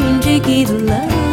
and Jiggy the Love.